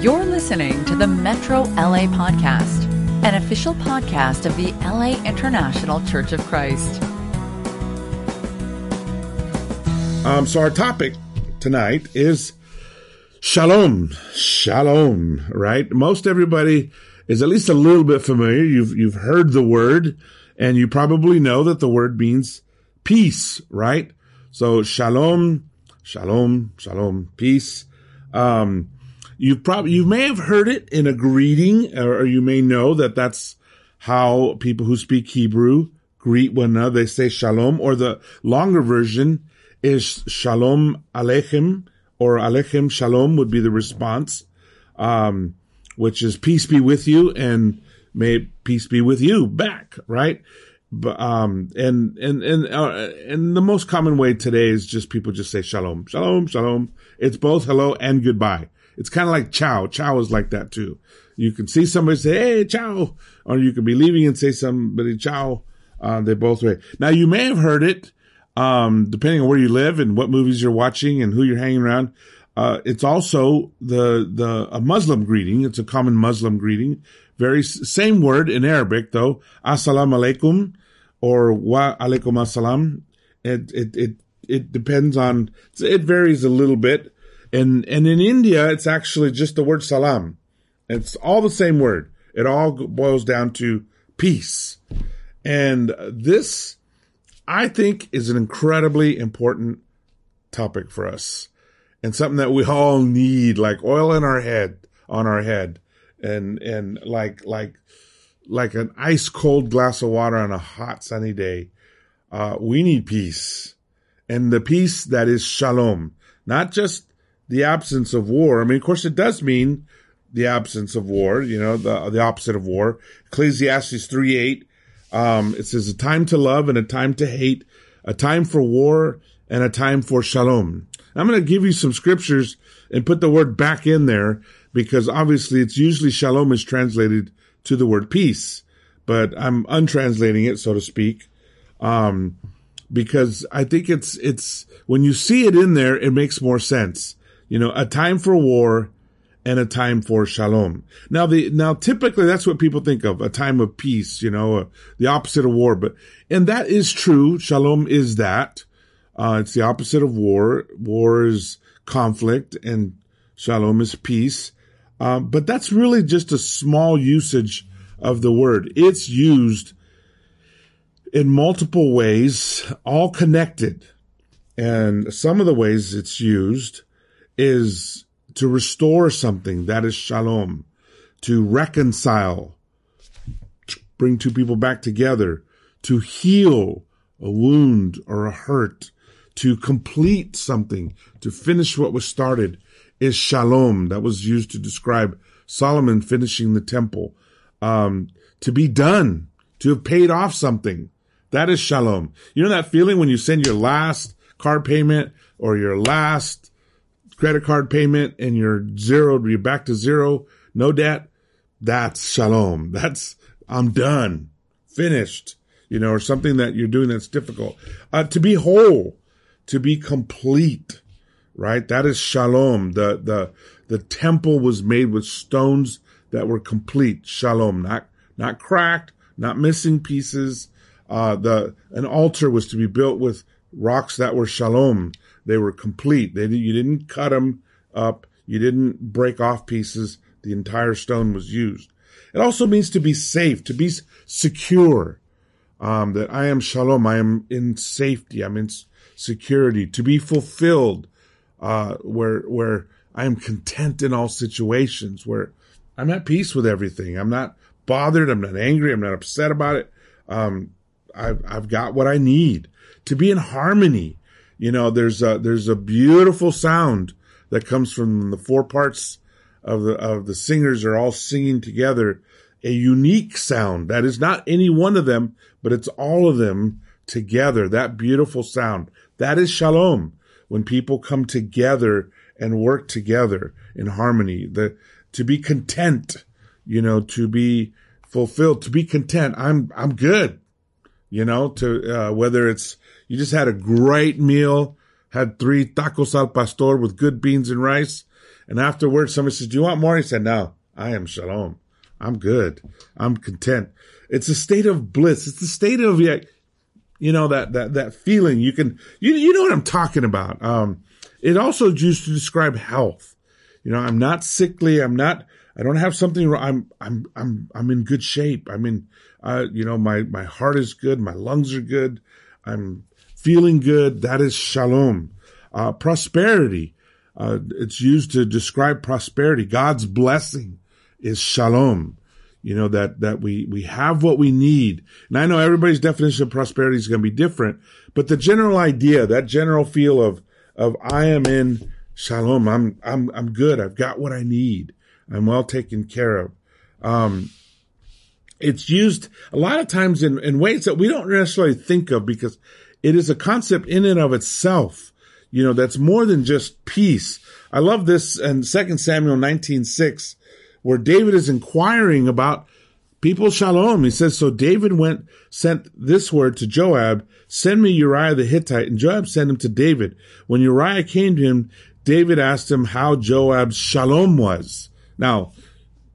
You're listening to the Metro LA Podcast, an official podcast of the LA International Church of Christ. Um, so our topic tonight is shalom, shalom. Right? Most everybody is at least a little bit familiar. You've you've heard the word, and you probably know that the word means peace. Right? So shalom, shalom, shalom, peace. Um, you probably you may have heard it in a greeting, or, or you may know that that's how people who speak Hebrew greet one another. They say shalom, or the longer version is shalom aleichem, or aleichem shalom would be the response, um, which is peace be with you, and may peace be with you back, right? But, um, and, and, and, uh, and the most common way today is just people just say shalom, shalom, shalom. It's both hello and goodbye. It's kind of like ciao. Ciao is like that too. You can see somebody say, Hey, ciao. Or you can be leaving and say somebody ciao. Uh, they both way. Now you may have heard it, um, depending on where you live and what movies you're watching and who you're hanging around. Uh, it's also the, the, a Muslim greeting. It's a common Muslim greeting. Very same word in Arabic though. Assalamu alaikum or wa alaikum assalam. It, it, it, it depends on, it varies a little bit. And, and in India, it's actually just the word salam. It's all the same word. It all boils down to peace. And this, I think, is an incredibly important topic for us and something that we all need, like oil in our head, on our head and, and like, like, like an ice cold glass of water on a hot sunny day. Uh, we need peace and the peace that is shalom, not just the absence of war. I mean, of course, it does mean the absence of war, you know, the, the opposite of war. Ecclesiastes 3 8, um, it says a time to love and a time to hate, a time for war and a time for shalom. I'm going to give you some scriptures and put the word back in there because obviously it's usually shalom is translated to the word peace, but I'm untranslating it, so to speak. Um, because I think it's, it's, when you see it in there, it makes more sense. You know, a time for war and a time for shalom. Now the, now typically that's what people think of, a time of peace, you know, uh, the opposite of war, but, and that is true. Shalom is that. Uh, it's the opposite of war. War is conflict and shalom is peace. Um, but that's really just a small usage of the word. It's used in multiple ways, all connected. And some of the ways it's used is to restore something that is shalom, to reconcile, to bring two people back together, to heal a wound or a hurt, to complete something, to finish what was started is shalom. That was used to describe Solomon finishing the temple. Um, to be done, to have paid off something. That is shalom. You know that feeling when you send your last car payment or your last credit card payment and you're zero, you're back to zero, no debt. That's shalom. That's, I'm done, finished, you know, or something that you're doing that's difficult. Uh, to be whole, to be complete, right? That is shalom. The, the, the temple was made with stones that were complete. Shalom, not, not cracked, not missing pieces. Uh, the, an altar was to be built with rocks that were shalom. They were complete. They, you didn't cut them up. You didn't break off pieces. The entire stone was used. It also means to be safe, to be secure. Um, that I am shalom. I am in safety. I'm in security, to be fulfilled, uh, where, where I am content in all situations, where I'm at peace with everything. I'm not bothered. I'm not angry. I'm not upset about it. Um, I've, I've got what I need to be in harmony. You know, there's a, there's a beautiful sound that comes from the four parts of the, of the singers are all singing together. A unique sound that is not any one of them, but it's all of them together. That beautiful sound. That is shalom. When people come together and work together in harmony, the, to be content, you know, to be fulfilled, to be content. I'm, I'm good you know, to, uh, whether it's, you just had a great meal, had three tacos al pastor with good beans and rice, And afterwards, somebody says, do you want more? He said, no, I am shalom. I'm good. I'm content. It's a state of bliss. It's a state of, you know, that, that, that feeling you can, you, you know what I'm talking about. Um, it also used to describe health. You know, I'm not sickly. I'm not, I don't have something wrong. I'm, I'm, I'm, I'm in good shape. I'm in, uh, you know, my, my heart is good. My lungs are good. I'm feeling good. That is shalom. Uh, prosperity. Uh, it's used to describe prosperity. God's blessing is shalom. You know, that, that we, we have what we need. And I know everybody's definition of prosperity is going to be different, but the general idea, that general feel of, of I am in shalom. I'm, I'm, I'm good. I've got what I need. I'm well taken care of. Um, it's used a lot of times in, in ways that we don't necessarily think of because it is a concept in and of itself you know, that's more than just peace. I love this in 2 Samuel 19:6 where David is inquiring about people shalom. He says, so David went, sent this word to Joab, send me Uriah the Hittite. And Joab sent him to David. When Uriah came to him, David asked him how Joab's shalom was. Now,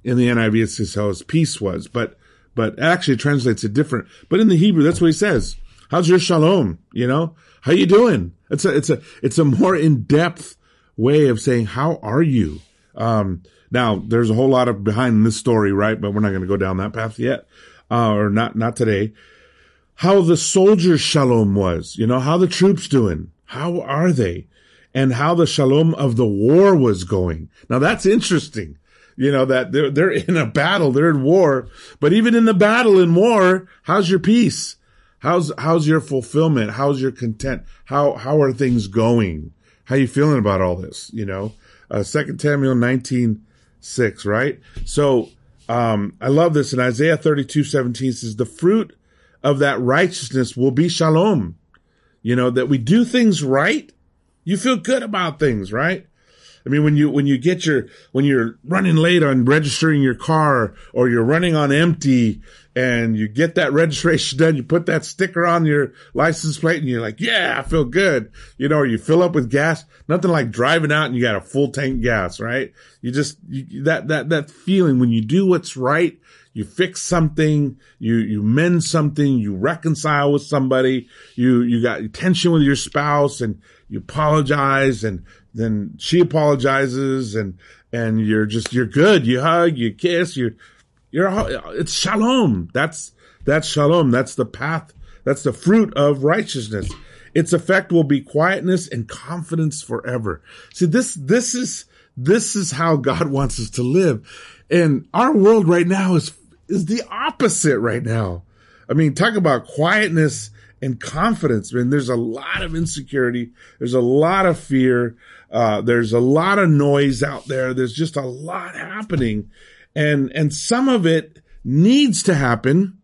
in the NIV, it says how his peace was, but, but actually translates it different. But in the Hebrew, that's what he says. How's your shalom? You know, how you doing? It's a, it's a, it's a more in-depth way of saying, how are you? Um, now there's a whole lot of behind this story, right? But we're not going to go down that path yet, uh, or not, not today. How the soldiers shalom was, you know, how the troops doing? How are they? And how the shalom of the war was going. Now that's interesting. You know, that they're, they're in a battle, they're in war, but even in the battle in war, how's your peace? How's, how's your fulfillment? How's your content? How, how are things going? How you feeling about all this? You know, uh, second Samuel 19, 6, right? So, um, I love this in Isaiah 32, 17 says, the fruit of that righteousness will be shalom. You know, that we do things right. You feel good about things, right? I mean, when you, when you get your, when you're running late on registering your car or you're running on empty and you get that registration done, you put that sticker on your license plate and you're like, yeah, I feel good. You know, or you fill up with gas, nothing like driving out and you got a full tank gas, right? You just, you, that, that, that feeling when you do what's right, you fix something, you, you mend something, you reconcile with somebody, you, you got tension with your spouse and you apologize and then she apologizes and, and you're just, you're good. You hug, you kiss, you're, you're, it's shalom. That's, that's shalom. That's the path. That's the fruit of righteousness. Its effect will be quietness and confidence forever. See, this, this is, this is how God wants us to live. And our world right now is, is the opposite right now. I mean, talk about quietness and confidence. I mean, there's a lot of insecurity. There's a lot of fear. Uh, there's a lot of noise out there. There's just a lot happening and, and some of it needs to happen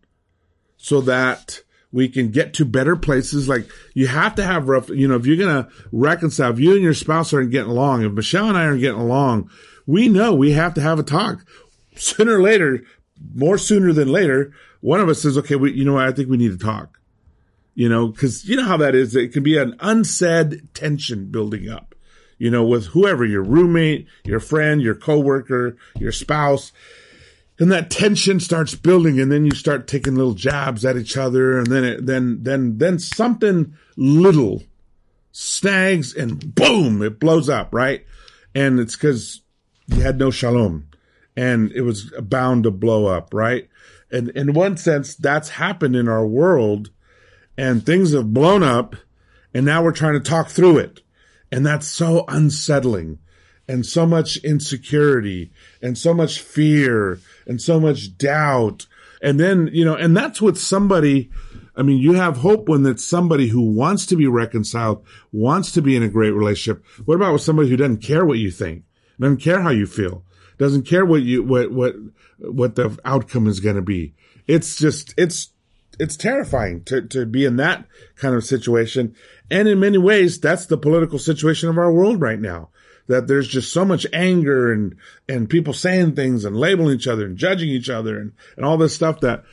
so that we can get to better places. Like you have to have rough, you know, if you're going to reconcile, if you and your spouse aren't getting along, if Michelle and I aren't getting along, we know we have to have a talk sooner or later, more sooner than later. One of us says, okay, we, you know what? I think we need to talk, you know, cause you know how that is. It can be an unsaid tension building up you know, with whoever, your roommate, your friend, your coworker, your spouse. And that tension starts building and then you start taking little jabs at each other and then it, then, then, then something little snags and boom, it blows up, right? And it's cause you had no shalom and it was bound to blow up, right? And in one sense, that's happened in our world and things have blown up and now we're trying to talk through it. And that's so unsettling and so much insecurity and so much fear and so much doubt. And then, you know, and that's with somebody. I mean, you have hope when it's somebody who wants to be reconciled, wants to be in a great relationship. What about with somebody who doesn't care what you think, doesn't care how you feel, doesn't care what you, what, what, what the outcome is going to be? It's just, it's it's terrifying to, to be in that kind of situation. And in many ways, that's the political situation of our world right now. That there's just so much anger and, and people saying things and labeling each other and judging each other and, and all this stuff that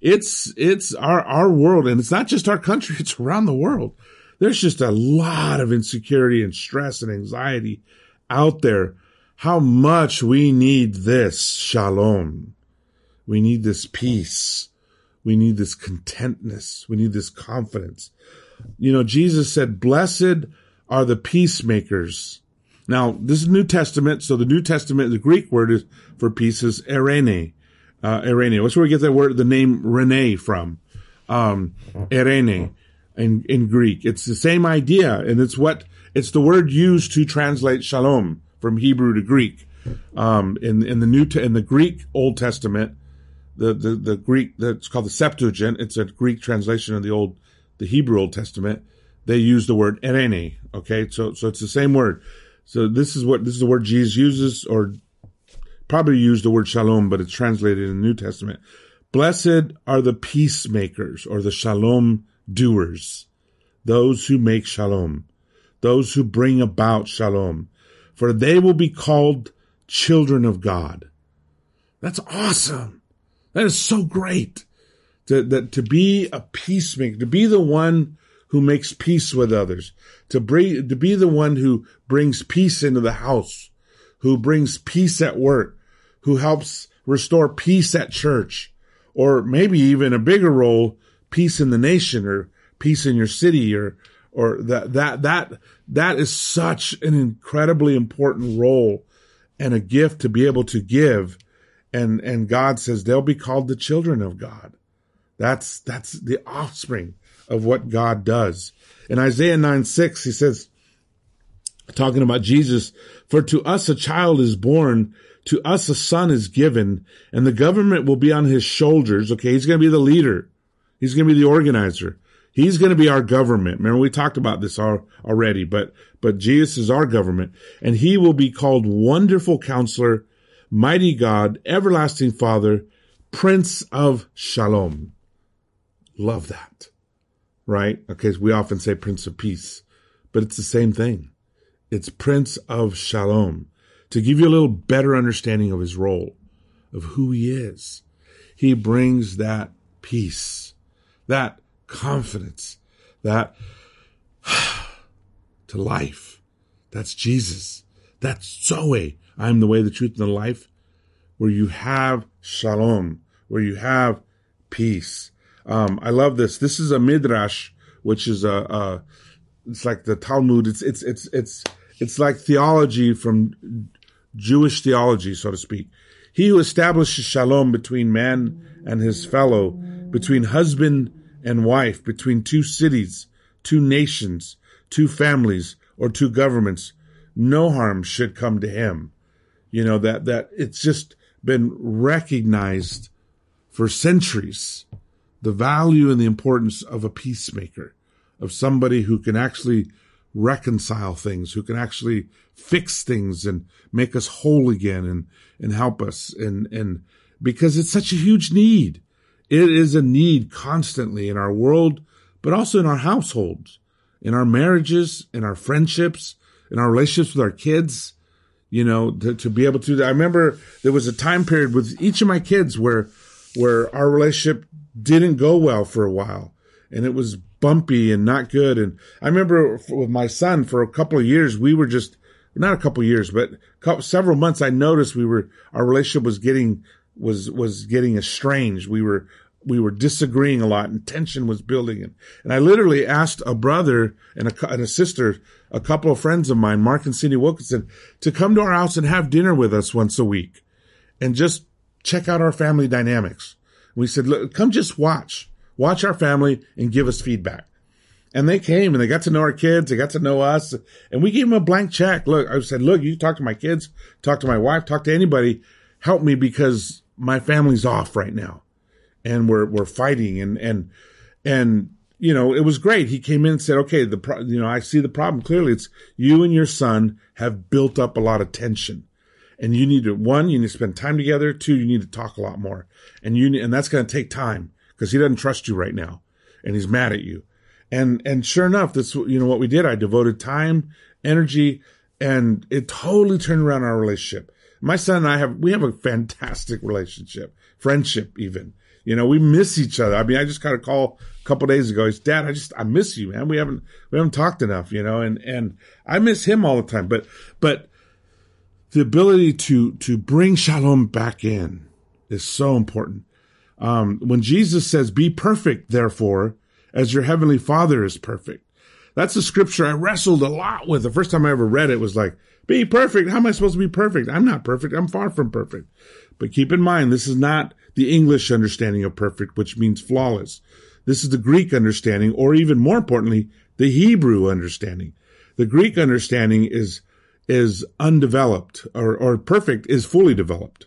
it's, it's our, our world. And it's not just our country. It's around the world. There's just a lot of insecurity and stress and anxiety out there. how much we need this shalom. We need this peace. We need this contentness. We need this confidence. You know, Jesus said, blessed are the peacemakers. Now, this is New Testament. So the New Testament, the Greek word is for peace is erene. Uh, erene. That's where we get that word, the name Rene from. Um, erene in, in Greek. It's the same idea. And it's what, it's the word used to translate shalom from Hebrew to Greek. Um, in, in the New, in the Greek Old Testament, the, the, the Greek, that's called the Septuagint. It's a Greek translation of the Old, the Hebrew Old Testament. They use the word erene. Okay. So, so it's the same word. So this is what, this is the word Jesus uses or probably used the word shalom, but it's translated in the New Testament. Blessed are the peacemakers or the shalom doers, those who make shalom, those who bring about shalom, for they will be called children of God. That's awesome. That is so great to, that, to be a peacemaker, to be the one who makes peace with others, to bring, to be the one who brings peace into the house, who brings peace at work, who helps restore peace at church, or maybe even a bigger role, peace in the nation or peace in your city or, or that, that, that, that is such an incredibly important role and a gift to be able to give and and God says they'll be called the children of God. That's that's the offspring of what God does. In Isaiah 9 6, he says, talking about Jesus, for to us a child is born, to us a son is given, and the government will be on his shoulders. Okay, he's going to be the leader. He's going to be the organizer. He's going to be our government. Remember, we talked about this already, but, but Jesus is our government and he will be called wonderful counselor, mighty God, everlasting Father, Prince of Shalom. Love that. Right? Okay. we often say Prince of Peace, but it's the same thing. It's Prince of Shalom to give you a little better understanding of his role, of who he is. He brings that peace, that confidence, that to life. That's Jesus. That's Zoe. I am the way, the truth, and the life, where you have shalom, where you have peace. Um, I love this. This is a midrash, which is a, a, it's like the Talmud. It's, it's, it's, it's, it's like theology from Jewish theology, so to speak. He who establishes shalom between man and his fellow, between husband and wife, between two cities, two nations, two families, or two governments, no harm should come to him you know, that, that it's just been recognized for centuries. The value and the importance of a peacemaker, of somebody who can actually reconcile things, who can actually fix things and make us whole again and, and help us. And, and because it's such a huge need. It is a need constantly in our world, but also in our households, in our marriages, in our friendships, in our relationships with our kids you know, to, to be able to, I remember there was a time period with each of my kids where, where our relationship didn't go well for a while and it was bumpy and not good. And I remember with my son for a couple of years, we were just, not a couple of years, but several months, I noticed we were, our relationship was getting, was, was getting estranged. We were, we were disagreeing a lot and tension was building. And, and I literally asked a brother and a, and a sister, a couple of friends of mine, Mark and Cindy Wilkinson, to come to our house and have dinner with us once a week and just check out our family dynamics. We said, look, come just watch, watch our family and give us feedback. And they came and they got to know our kids. They got to know us and we gave them a blank check. Look, I said, look, you talk to my kids, talk to my wife, talk to anybody, help me because my family's off right now and we're we're fighting and and and you know it was great. He came in and said, "Okay, the pro- you know I see the problem clearly. It's you and your son have built up a lot of tension." And you need to, one, you need to spend time together. Two, you need to talk a lot more. And you, and that's going to take time because he doesn't trust you right now and he's mad at you. And, and sure enough, that's, you know, what we did. I devoted time, energy, and it totally turned around our relationship. My son and I have, we have a fantastic relationship, friendship even. You know, we miss each other. I mean, I just got a call a couple days ago. He's dad, I just, I miss you, man. We haven't, we haven't talked enough, you know, and, and I miss him all the time. But, but the ability to, to bring shalom back in is so important. Um, when Jesus says, be perfect, therefore, as your heavenly father is perfect. That's a scripture I wrestled a lot with. The first time I ever read it was like, be perfect. How am I supposed to be perfect? I'm not perfect. I'm far from perfect. But keep in mind, this is not the English understanding of perfect, which means flawless. This is the Greek understanding, or even more importantly, the Hebrew understanding. The Greek understanding is, is undeveloped, or, or perfect is fully developed.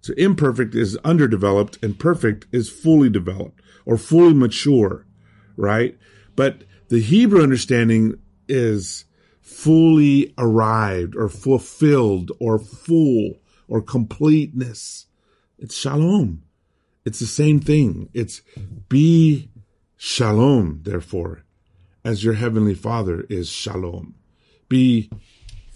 So imperfect is underdeveloped and perfect is fully developed or fully mature, right? But the Hebrew understanding is fully arrived or fulfilled or full or completeness. It's shalom. It's the same thing. It's be shalom, therefore, as your heavenly father is shalom. Be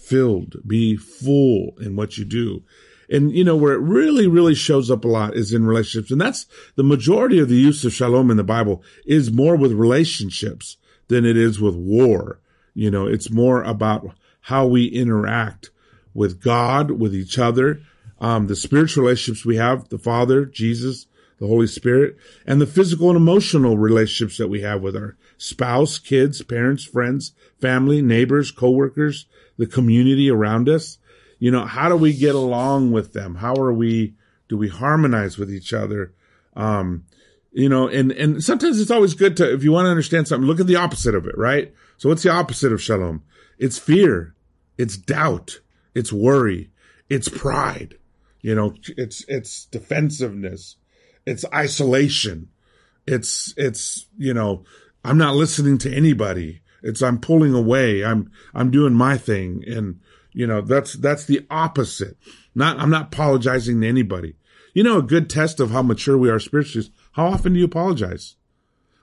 filled, be full in what you do. And, you know, where it really, really shows up a lot is in relationships. And that's the majority of the use of shalom in the Bible is more with relationships than it is with war. You know, it's more about how we interact with God, with each other, um, the spiritual relationships we have, the Father, Jesus, the Holy Spirit, and the physical and emotional relationships that we have with our spouse, kids, parents, friends, family, neighbors, coworkers, the community around us. You know, how do we get along with them? How are we, do we harmonize with each other? Um, you know, and, and sometimes it's always good to, if you want to understand something, look at the opposite of it, right? So what's the opposite of shalom? It's fear. It's doubt. It's worry. It's pride. You know, it's, it's defensiveness. It's isolation. It's, it's, you know, I'm not listening to anybody. It's, I'm pulling away. I'm, I'm doing my thing. And, you know, that's, that's the opposite. Not, I'm not apologizing to anybody. You know, a good test of how mature we are spiritually is how often do you apologize?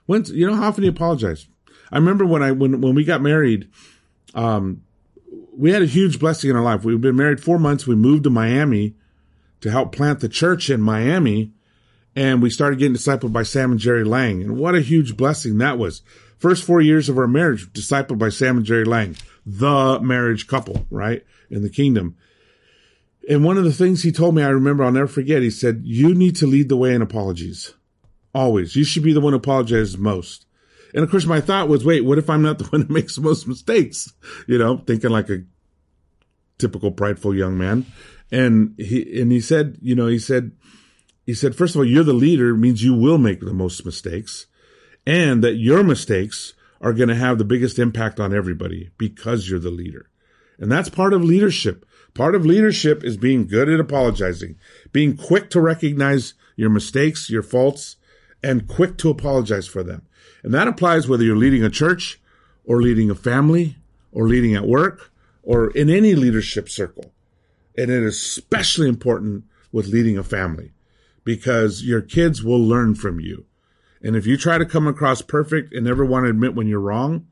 When, you know, how often do you apologize? I remember when I, when, when we got married, um, we had a huge blessing in our life. We've been married four months. We moved to Miami to help plant the church in Miami. And we started getting discipled by Sam and Geri Laing. And what a huge blessing that was. First four years of our marriage, discipled by Sam and Geri Laing, the marriage couple, right? In the kingdom. And one of the things he told me, I remember, I'll never forget, he said, you need to lead the way in apologies. Always. You should be the one who apologizes most. And of course, my thought was, wait, what if I'm not the one that makes the most mistakes? You know, thinking like a typical prideful young man. And he, and he said, you know, he said, he said, first of all, you're the leader means you will make the most mistakes and that your mistakes are going to have the biggest impact on everybody because you're the leader. And that's part of leadership. Part of leadership is being good at apologizing, being quick to recognize your mistakes, your faults, and quick to apologize for them. And that applies whether you're leading a church or leading a family or leading at work or in any leadership circle. And it is especially important with leading a family because your kids will learn from you. And if you try to come across perfect and never want to admit when you're wrong,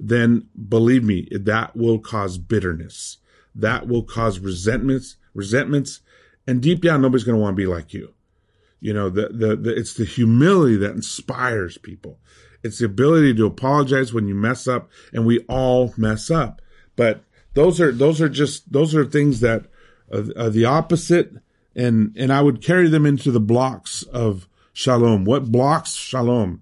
then believe me, that will cause bitterness. That will cause resentments, resentments, and deep down, nobody's going to want to be like you. You know, the, the, the, it's the humility that inspires people. It's the ability to apologize when you mess up, and we all mess up. But those are, those are just, those are things that are, are the opposite, and, and I would carry them into the blocks of shalom. What blocks shalom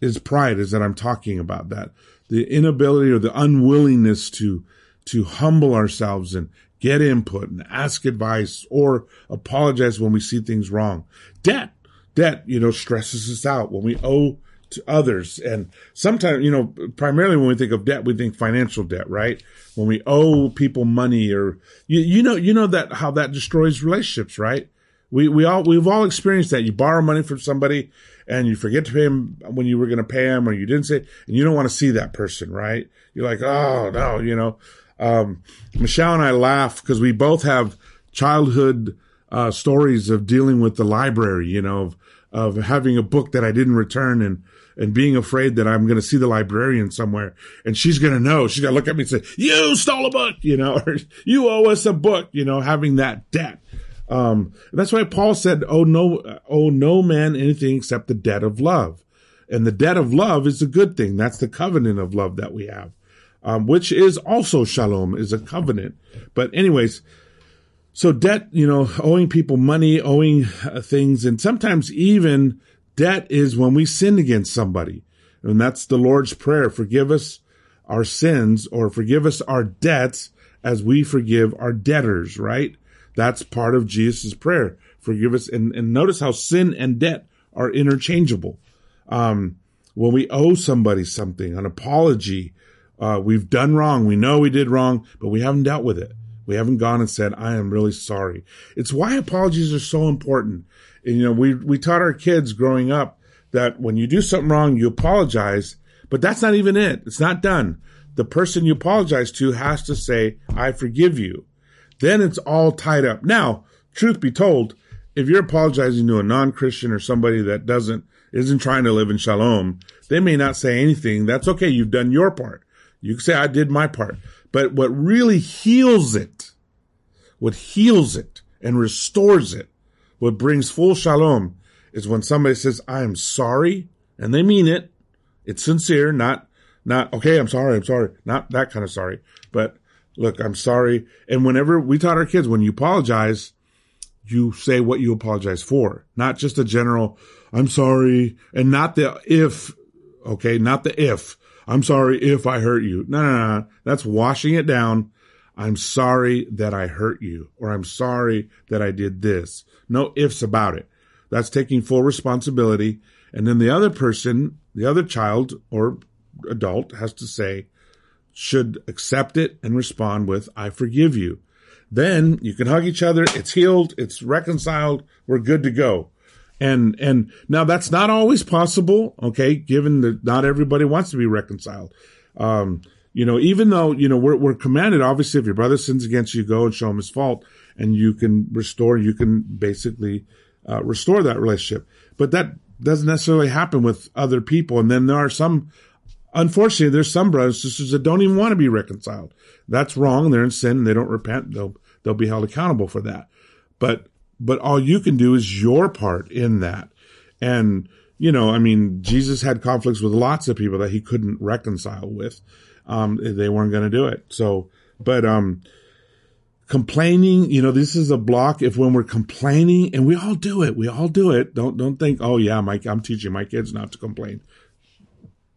is pride, is that I'm talking about that the inability or the unwillingness to, to humble ourselves and get input and ask advice or apologize when we see things wrong. Debt, debt, you know, stresses us out when we owe to others. And sometimes, you know, primarily when we think of debt, we think financial debt, right? When we owe people money or you, you know, you know that how that destroys relationships, right? We, we all, we've all experienced that. You borrow money from somebody and you forget to pay them when you were going to pay them or you didn't say, and you don't want to see that person, right? You're like, oh no, you know. Um, Michelle and I laugh because we both have childhood uh, stories of dealing with the library, you know, of, of having a book that I didn't return and and being afraid that I'm going to see the librarian somewhere and she's going to know. She's going to look at me and say, "You stole a book," you know, or "You owe us a book," you know, having that debt. Um, that's why Paul said, "Oh no, oh no man anything except the debt of love," and the debt of love is a good thing. That's the covenant of love that we have, um, which is also shalom, is a covenant. But anyways, so debt, you know, owing people money, owing uh, things, and sometimes even debt is when we sin against somebody. And that's the Lord's prayer. Forgive us our sins or forgive us our debts as we forgive our debtors, right? That's part of Jesus' prayer. Forgive us. And, and notice how sin and debt are interchangeable. Um, when we owe somebody something, an apology, uh, we've done wrong. We know we did wrong, but we haven't dealt with it. We haven't gone and said, I am really sorry. It's why apologies are so important. And, you know, we, we taught our kids growing up that when you do something wrong, you apologize, but that's not even it. It's not done. The person you apologize to has to say, I forgive you. Then it's all tied up. Now, truth be told, if you're apologizing to a non-Christian or somebody that doesn't, isn't trying to live in shalom, they may not say anything. That's okay. You've done your part. You can say, I did my part. But what really heals it, what heals it and restores it, what brings full shalom is when somebody says, I am sorry, and they mean it. It's sincere, not, not, okay, I'm sorry, I'm sorry. Not that kind of sorry, but look, I'm sorry. And whenever we taught our kids, when you apologize, you say what you apologize for, not just a general, I'm sorry, and not the if, okay, not the if. I'm sorry if I hurt you. No, no, no. That's washing it down. I'm sorry that I hurt you, or I'm sorry that I did this. No ifs about it. That's taking full responsibility. And then the other person, the other child or adult has to say, should accept it and respond with, I forgive you. Then you can hug each other. It's healed. It's reconciled. We're good to go. And, and now that's not always possible. Okay. Given that not everybody wants to be reconciled. Um, you know, even though, you know, we're, we're commanded, obviously, if your brother sins against you, go and show him his fault and you can restore, you can basically, uh, restore that relationship. But that doesn't necessarily happen with other people. And then there are some, unfortunately, there's some brothers and sisters that don't even want to be reconciled. That's wrong. They're in sin and they don't repent. They'll, they'll be held accountable for that. But but all you can do is your part in that. And, you know, I mean, Jesus had conflicts with lots of people that he couldn't reconcile with. Um, they weren't going to do it. So, but, um, complaining, you know, this is a block. If when we're complaining and we all do it, we all do it. Don't, don't think, oh yeah, Mike, I'm teaching my kids not to complain.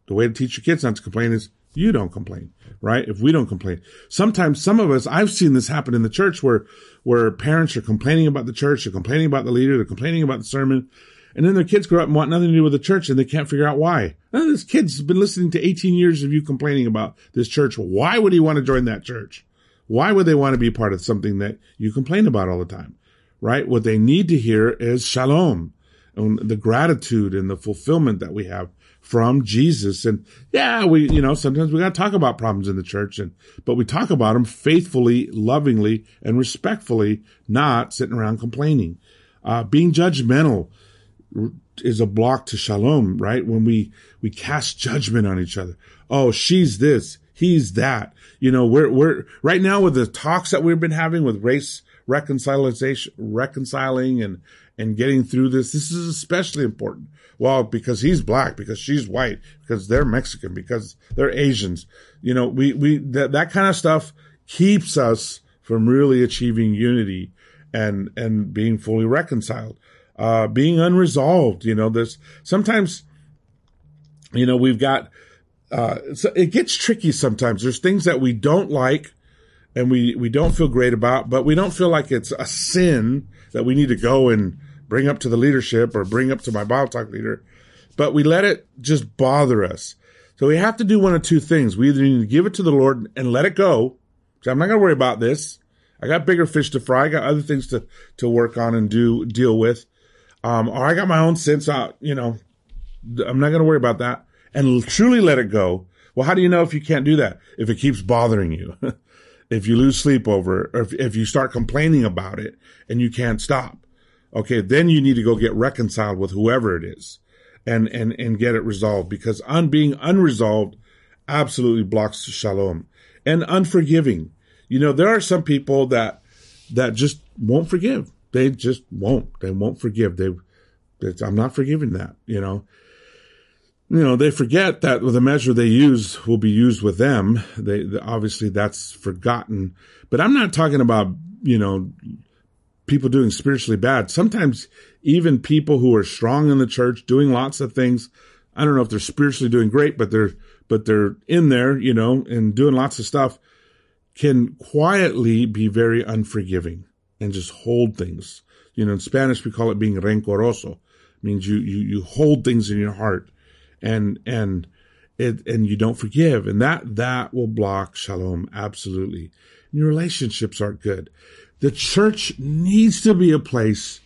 The way to teach your kids not to complain is you don't complain, right? If we don't complain. Sometimes some of us, I've seen this happen in the church where, where parents are complaining about the church, they're complaining about the leader, they're complaining about the sermon, and then their kids grow up and want nothing to do with the church and they can't figure out why. This kid's been listening to 18 years of you complaining about this church. Why would he want to join that church? Why would they want to be part of something that you complain about all the time? Right? What they need to hear is shalom and the gratitude and the fulfillment that we have from Jesus. And yeah, we, you know, sometimes we got to talk about problems in the church and, but we talk about them faithfully, lovingly, and respectfully, not sitting around complaining. Uh, being judgmental is a block to shalom, right? When we, we cast judgment on each other. Oh, she's this. He's that. You know, we're, we're right now with the talks that we've been having with race reconciliation, reconciling and, and getting through this. This is especially important well, because he's black, because she's white, because they're Mexican, because they're Asians. You know, we, we, that, that kind of stuff keeps us from really achieving unity and, and being fully reconciled. Uh, being unresolved, you know, there's sometimes, you know, we've got, uh, so it gets tricky sometimes. There's things that we don't like and we, we don't feel great about, but we don't feel like it's a sin that we need to go and, bring up to the leadership or bring up to my Bible talk leader, but we let it just bother us. So we have to do one of two things. We either need to give it to the Lord and let it go. So I'm not going to worry about this. I got bigger fish to fry. I got other things to, to work on and do, deal with. Um, or I got my own sense out, you know, I'm not going to worry about that and truly let it go. Well, how do you know if you can't do that? If it keeps bothering you, if you lose sleep over it, or if, if you start complaining about it and you can't stop. Okay. Then you need to go get reconciled with whoever it is and, and, and get it resolved because on being unresolved absolutely blocks shalom and unforgiving. You know, there are some people that, that just won't forgive. They just won't. They won't forgive. They, I'm not forgiving that, you know. You know, they forget that the measure they use will be used with them. They, obviously that's forgotten, but I'm not talking about, you know, people doing spiritually bad. Sometimes even people who are strong in the church, doing lots of things. I don't know if they're spiritually doing great, but they're but they're in there, you know, and doing lots of stuff. Can quietly be very unforgiving and just hold things. You know, in Spanish we call it being rencoroso. It means you you you hold things in your heart, and and it and you don't forgive, and that that will block shalom absolutely. And your relationships aren't good. The church needs to be a place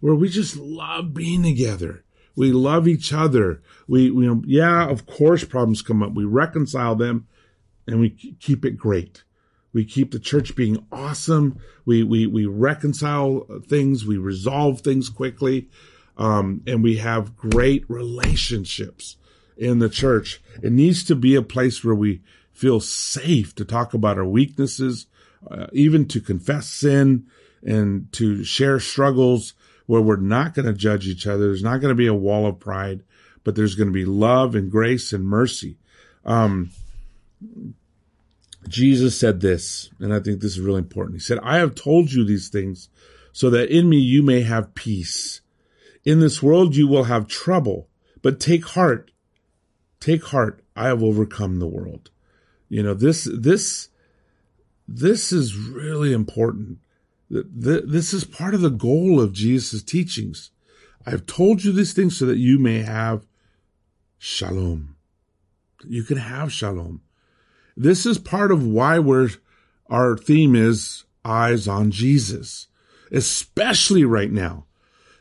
where we just love being together. We love each other. We, we yeah, of course problems come up. We reconcile them and we keep it great. We keep the church being awesome. We, we, we reconcile things. We resolve things quickly. Um, and we have great relationships in the church. It needs to be a place where we feel safe to talk about our weaknesses, uh, even to confess sin and to share struggles where we're not going to judge each other. There's not going to be a wall of pride, but there's going to be love and grace and mercy. Um, Jesus said this, and I think this is really important. He said, I have told you these things so that in me you may have peace. In this world you will have trouble, but take heart. Take heart. I have overcome the world. You know, this, this, this is really important. This is part of the goal of Jesus' teachings. I've told you these things so that you may have shalom. You can have shalom. This is part of why we're, our theme is eyes on Jesus, especially right now,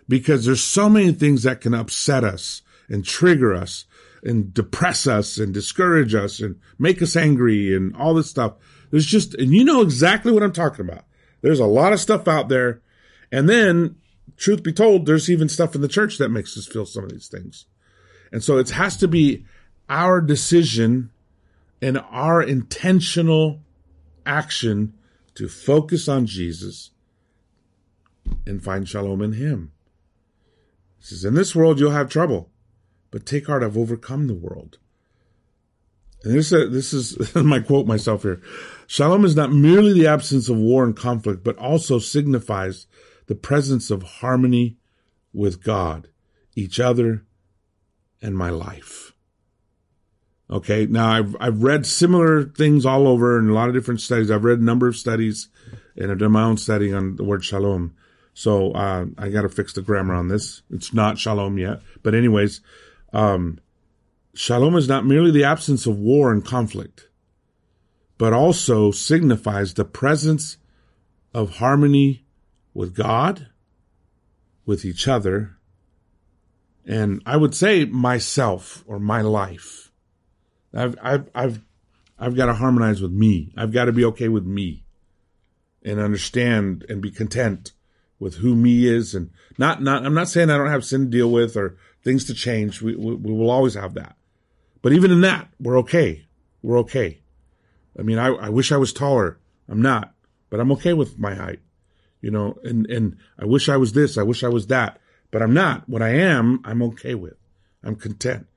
because there's so many things that can upset us and trigger us and depress us and discourage us and make us angry and all this stuff. There's just, and you know exactly what I'm talking about. There's a lot of stuff out there. And then, truth be told, there's even stuff in the church that makes us feel some of these things. And so it has to be our decision and our intentional action to focus on Jesus and find shalom in Him. He says, In this world you'll have trouble, but take heart, I've overcome the world. And this, uh, this is my quote myself here. Shalom is not merely the absence of war and conflict, but also signifies the presence of harmony with God, each other, and my life. Okay. Now I've, I've read similar things all over in a lot of different studies. I've read a number of studies and I've done my own study on the word shalom. So, uh, I got to fix the grammar on this. It's not shalom yet. But anyways, um, Shalom is not merely the absence of war and conflict, but also signifies the presence of harmony with God, with each other, and I would say myself or my life. I've, I've, I've, I've got to harmonize with me. I've got to be okay with me and understand and be content with who me is and not, not, I'm not saying I don't have sin to deal with or things to change. We, we, we will always have that. But even in that, we're okay. We're okay. I mean, I, I wish I was taller. I'm not, but I'm okay with my height, you know, and, and I wish I was this. I wish I was that, but I'm not. What I am, I'm okay with. I'm content.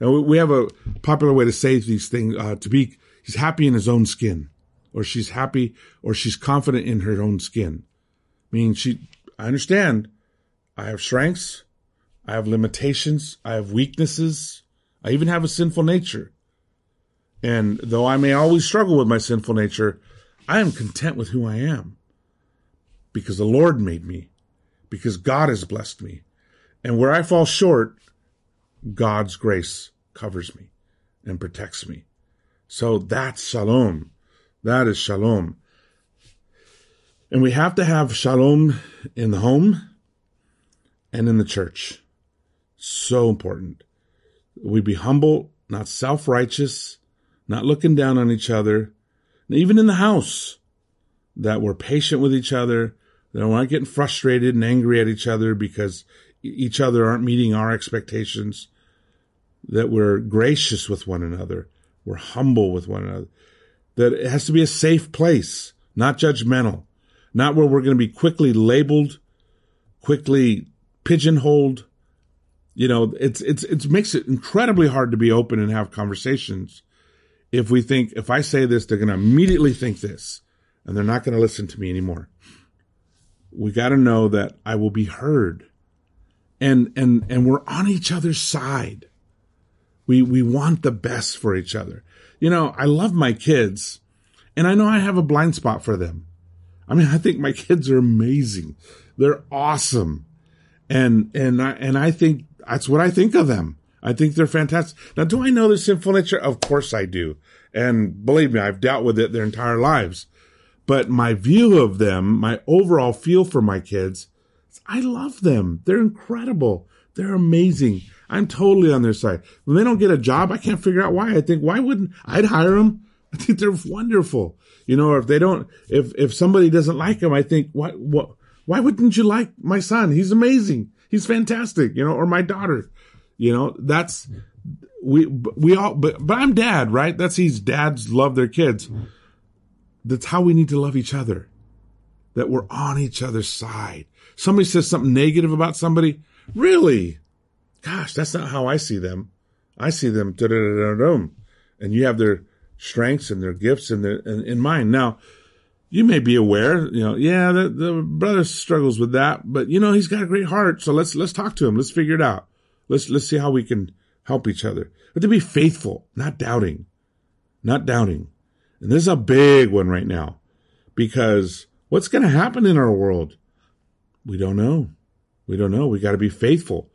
Now we have a popular way to say these things, uh, to be, he's happy in his own skin or she's happy or she's confident in her own skin. Meaning she, I understand I have strengths. I have limitations. I have weaknesses. I even have a sinful nature. And though I may always struggle with my sinful nature, I am content with who I am because the Lord made me, because God has blessed me. And where I fall short, God's grace covers me and protects me. So that's shalom. That is shalom. And we have to have shalom in the home and in the church. So important. We be humble, not self-righteous, not looking down on each other, even in the house, that we're patient with each other, that we're not getting frustrated and angry at each other because each other aren't meeting our expectations, that we're gracious with one another, we're humble with one another, that it has to be a safe place, not judgmental, not where we're going to be quickly labeled, quickly pigeonholed, you know, it's, it's, it makes it incredibly hard to be open and have conversations. If we think, if I say this, they're going to immediately think this and they're not going to listen to me anymore. we got to know that I will be heard. And, and, and we're on each other's side. We, we want the best for each other. You know, I love my kids and I know I have a blind spot for them. I mean, I think my kids are amazing. They're awesome. And, and I, and I think that's what I think of them. I think they're fantastic. Now, do I know their sinful nature? Of course I do. And believe me, I've dealt with it their entire lives. But my view of them, my overall feel for my kids, I love them. They're incredible. They're amazing. I'm totally on their side. When they don't get a job, I can't figure out why. I think, why wouldn't I'd hire them? I think they're wonderful. You know, if they don't, if, if somebody doesn't like them, I think, what, what, why wouldn't you like my son? He's amazing. He's fantastic, you know, or my daughter. You know, that's, we, we all, but, but I'm dad, right? That's these dads love their kids. That's how we need to love each other. That we're on each other's side. Somebody says something negative about somebody. Really? Gosh, that's not how I see them. I see them, and you have their strengths and their gifts and their, in, in mind. Now, you may be aware, you know, yeah, the, the brother struggles with that, but you know, he's got a great heart. So let's, let's talk to him. Let's figure it out. Let's, let's see how we can help each other. But to be faithful, not doubting, not doubting. And this is a big one right now because what's going to happen in our world? We don't know. We don't know. We got to be faithful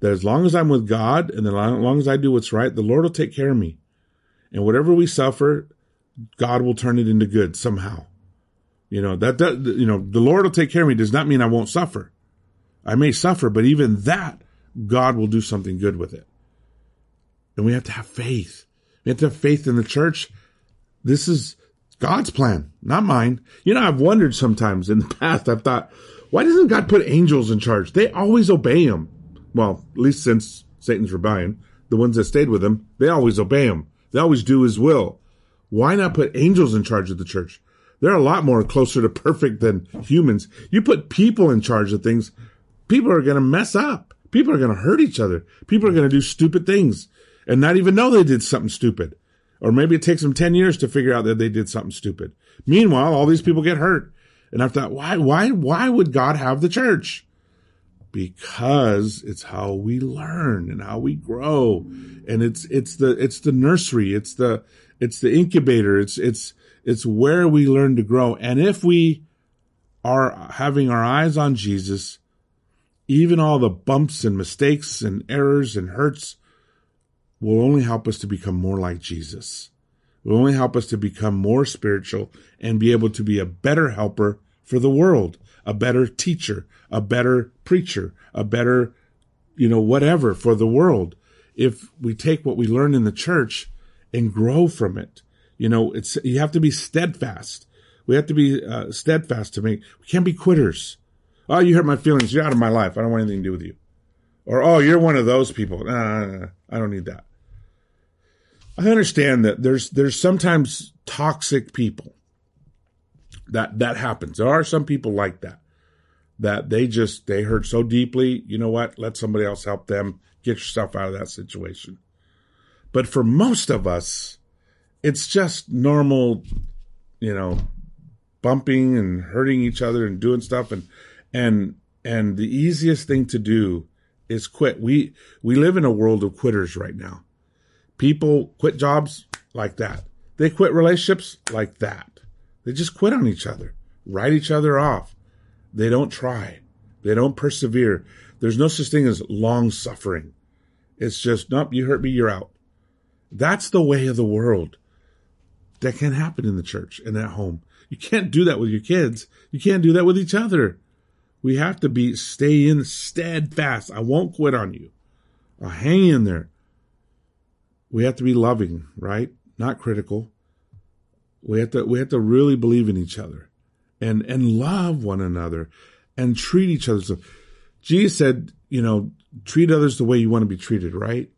that as long as I'm with God and as long as I do what's right, the Lord will take care of me. And whatever we suffer, God will turn it into good somehow. You know, that, that, you know, the Lord will take care of me does not mean I won't suffer. I may suffer, but even that, God will do something good with it. And we have to have faith. We have to have faith in the church. This is God's plan, not mine. You know, I've wondered sometimes in the past, I've thought, why doesn't God put angels in charge? They always obey him. Well, at least since Satan's rebellion, the ones that stayed with him, they always obey him. They always do his will. Why not put angels in charge of the church? They're a lot more closer to perfect than humans. You put people in charge of things, people are going to mess up. People are going to hurt each other. People are going to do stupid things and not even know they did something stupid. Or maybe it takes them 10 years to figure out that they did something stupid. Meanwhile, all these people get hurt. And I thought, why, why, why would God have the church? Because it's how we learn and how we grow. And it's, it's the, it's the nursery. It's the, it's the incubator. It's, it's, it's where we learn to grow. And if we are having our eyes on Jesus, even all the bumps and mistakes and errors and hurts will only help us to become more like Jesus. Will only help us to become more spiritual and be able to be a better helper for the world, a better teacher, a better preacher, a better, you know, whatever for the world. If we take what we learn in the church and grow from it you know, it's, you have to be steadfast. We have to be uh, steadfast to make, we can't be quitters. Oh, you hurt my feelings. You're out of my life. I don't want anything to do with you. Or, oh, you're one of those people. Nah, nah, nah, I don't need that. I understand that there's, there's sometimes toxic people that, that happens. There are some people like that, that they just, they hurt so deeply. You know what? Let somebody else help them get yourself out of that situation. But for most of us, it's just normal, you know, bumping and hurting each other and doing stuff and and and the easiest thing to do is quit. We we live in a world of quitters right now. People quit jobs like that. They quit relationships like that. They just quit on each other, write each other off. They don't try. They don't persevere. There's no such thing as long suffering. It's just, nope, you hurt me, you're out. That's the way of the world. That can't happen in the church and at home. You can't do that with your kids. You can't do that with each other. We have to be stay in steadfast. I won't quit on you. I'll hang in there. We have to be loving, right? Not critical. We have to we have to really believe in each other and and love one another and treat each other. So Jesus said, you know, treat others the way you want to be treated, right?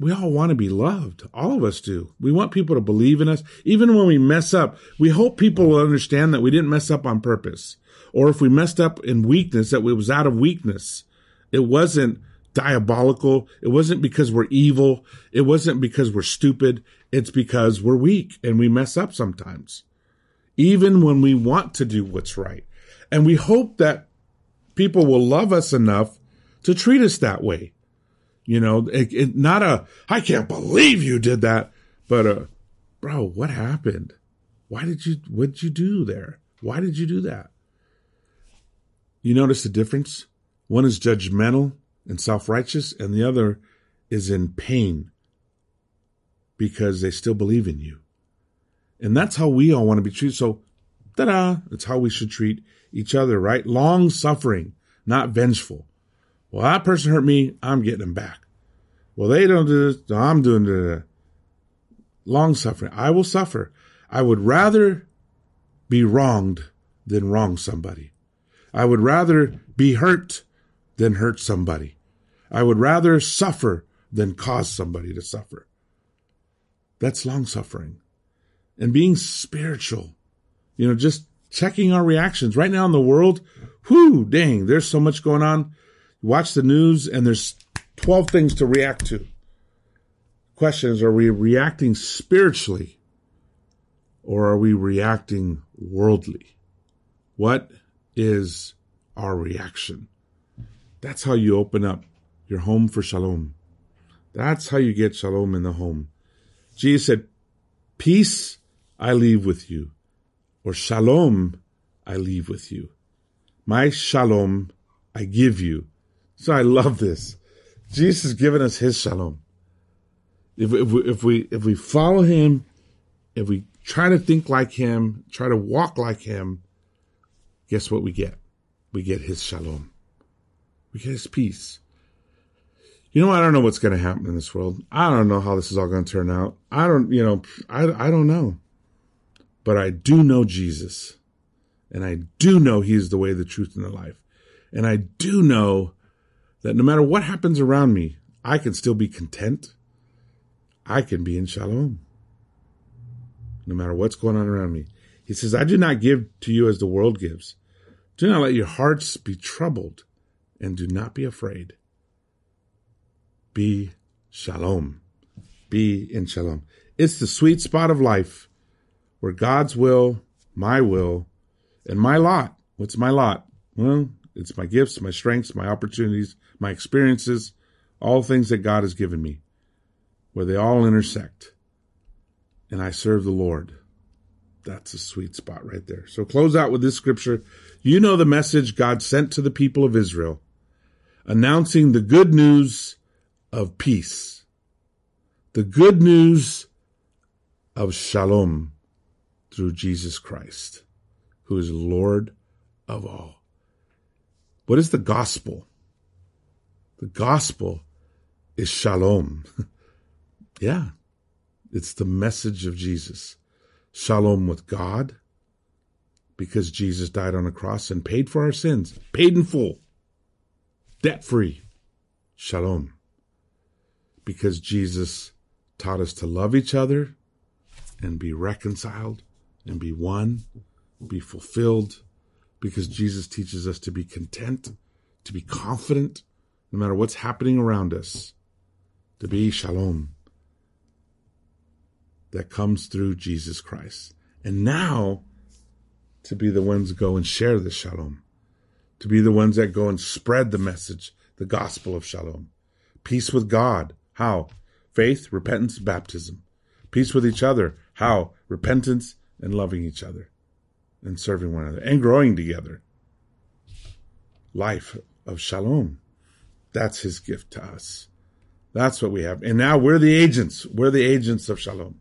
We all want to be loved. All of us do. We want people to believe in us. Even when we mess up, we hope people will understand that we didn't mess up on purpose. Or if we messed up in weakness, that it was out of weakness. It wasn't diabolical. It wasn't because we're evil. It wasn't because we're stupid. It's because we're weak and we mess up sometimes. Even when we want to do what's right. And we hope that people will love us enough to treat us that way. You know, it, it, not a, I can't believe you did that, but a, bro, what happened? Why did you, what did you do there? Why did you do that? You notice the difference? One is judgmental and self righteous, and the other is in pain because they still believe in you. And that's how we all want to be treated. So, ta da, that's how we should treat each other, right? Long suffering, not vengeful. Well, that person hurt me, I'm getting them back. Well, they don't do this, so I'm doing the long suffering. I will suffer. I would rather be wronged than wrong somebody. I would rather be hurt than hurt somebody. I would rather suffer than cause somebody to suffer. That's long suffering. And being spiritual, you know, just checking our reactions. Right now in the world, whoo, dang, there's so much going on. Watch the news and there's 12 things to react to. Question is, are we reacting spiritually or are we reacting worldly? What is our reaction? That's how you open up your home for shalom. That's how you get shalom in the home. Jesus said, Peace I leave with you, or shalom I leave with you. My shalom I give you. So I love this. Jesus has given us his shalom. If, if, we, if we if we follow him, if we try to think like him, try to walk like him, guess what we get? We get his shalom. We get his peace. You know, I don't know what's going to happen in this world. I don't know how this is all going to turn out. I don't, you know, I, I don't know. But I do know Jesus. And I do know he's the way, the truth, and the life. And I do know that no matter what happens around me, I can still be content. I can be in shalom. No matter what's going on around me. He says, I do not give to you as the world gives. Do not let your hearts be troubled and do not be afraid. Be shalom. Be in shalom. It's the sweet spot of life where God's will, my will, and my lot. What's my lot? Well, it's my gifts, my strengths, my opportunities, my experiences, all things that God has given me, where they all intersect. And I serve the Lord. That's a sweet spot right there. So close out with this scripture. You know the message God sent to the people of Israel, announcing the good news of peace, the good news of shalom through Jesus Christ, who is Lord of all. What is the gospel? The gospel is shalom. yeah, it's the message of Jesus shalom with God because Jesus died on a cross and paid for our sins, paid in full, debt free. Shalom. Because Jesus taught us to love each other and be reconciled and be one, be fulfilled, because Jesus teaches us to be content, to be confident, no matter what's happening around us, to be shalom that comes through Jesus Christ. And now to be the ones who go and share the shalom, to be the ones that go and spread the message, the gospel of shalom. Peace with God. How? Faith, repentance, baptism. Peace with each other. How? Repentance and loving each other and serving one another and growing together. Life of shalom. That's his gift to us. That's what we have. And now we're the agents. We're the agents of shalom.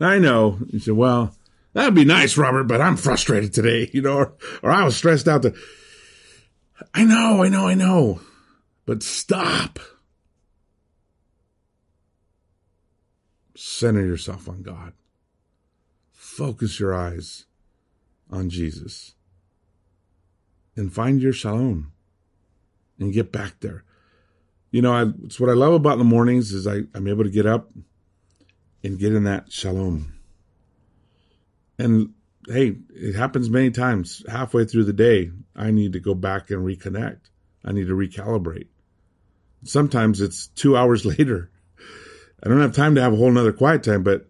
I know. You said, well, that'd be nice, Robert, but I'm frustrated today, you know, or, or I was stressed out. To... I know, I know, I know. But stop. Center yourself on God. Focus your eyes on Jesus. And find your shalom and get back there. You know, I, it's what I love about the mornings is I, I'm able to get up and get in that shalom. And hey, it happens many times. Halfway through the day, I need to go back and reconnect. I need to recalibrate. Sometimes it's two hours later. I don't have time to have a whole nother quiet time, but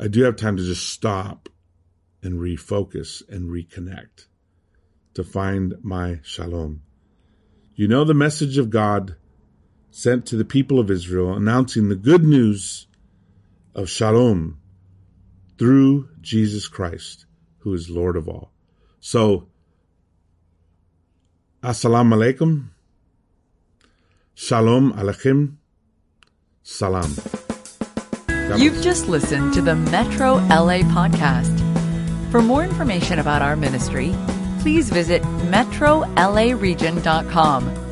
I do have time to just stop and refocus and reconnect to find my shalom. You know the message of God sent to the people of Israel announcing the good news of shalom through Jesus Christ, who is Lord of all. So, Assalamu alaikum. Shalom alaikum. Salam. You've just listened to the Metro LA podcast. For more information about our ministry, please visit metrolaregion.com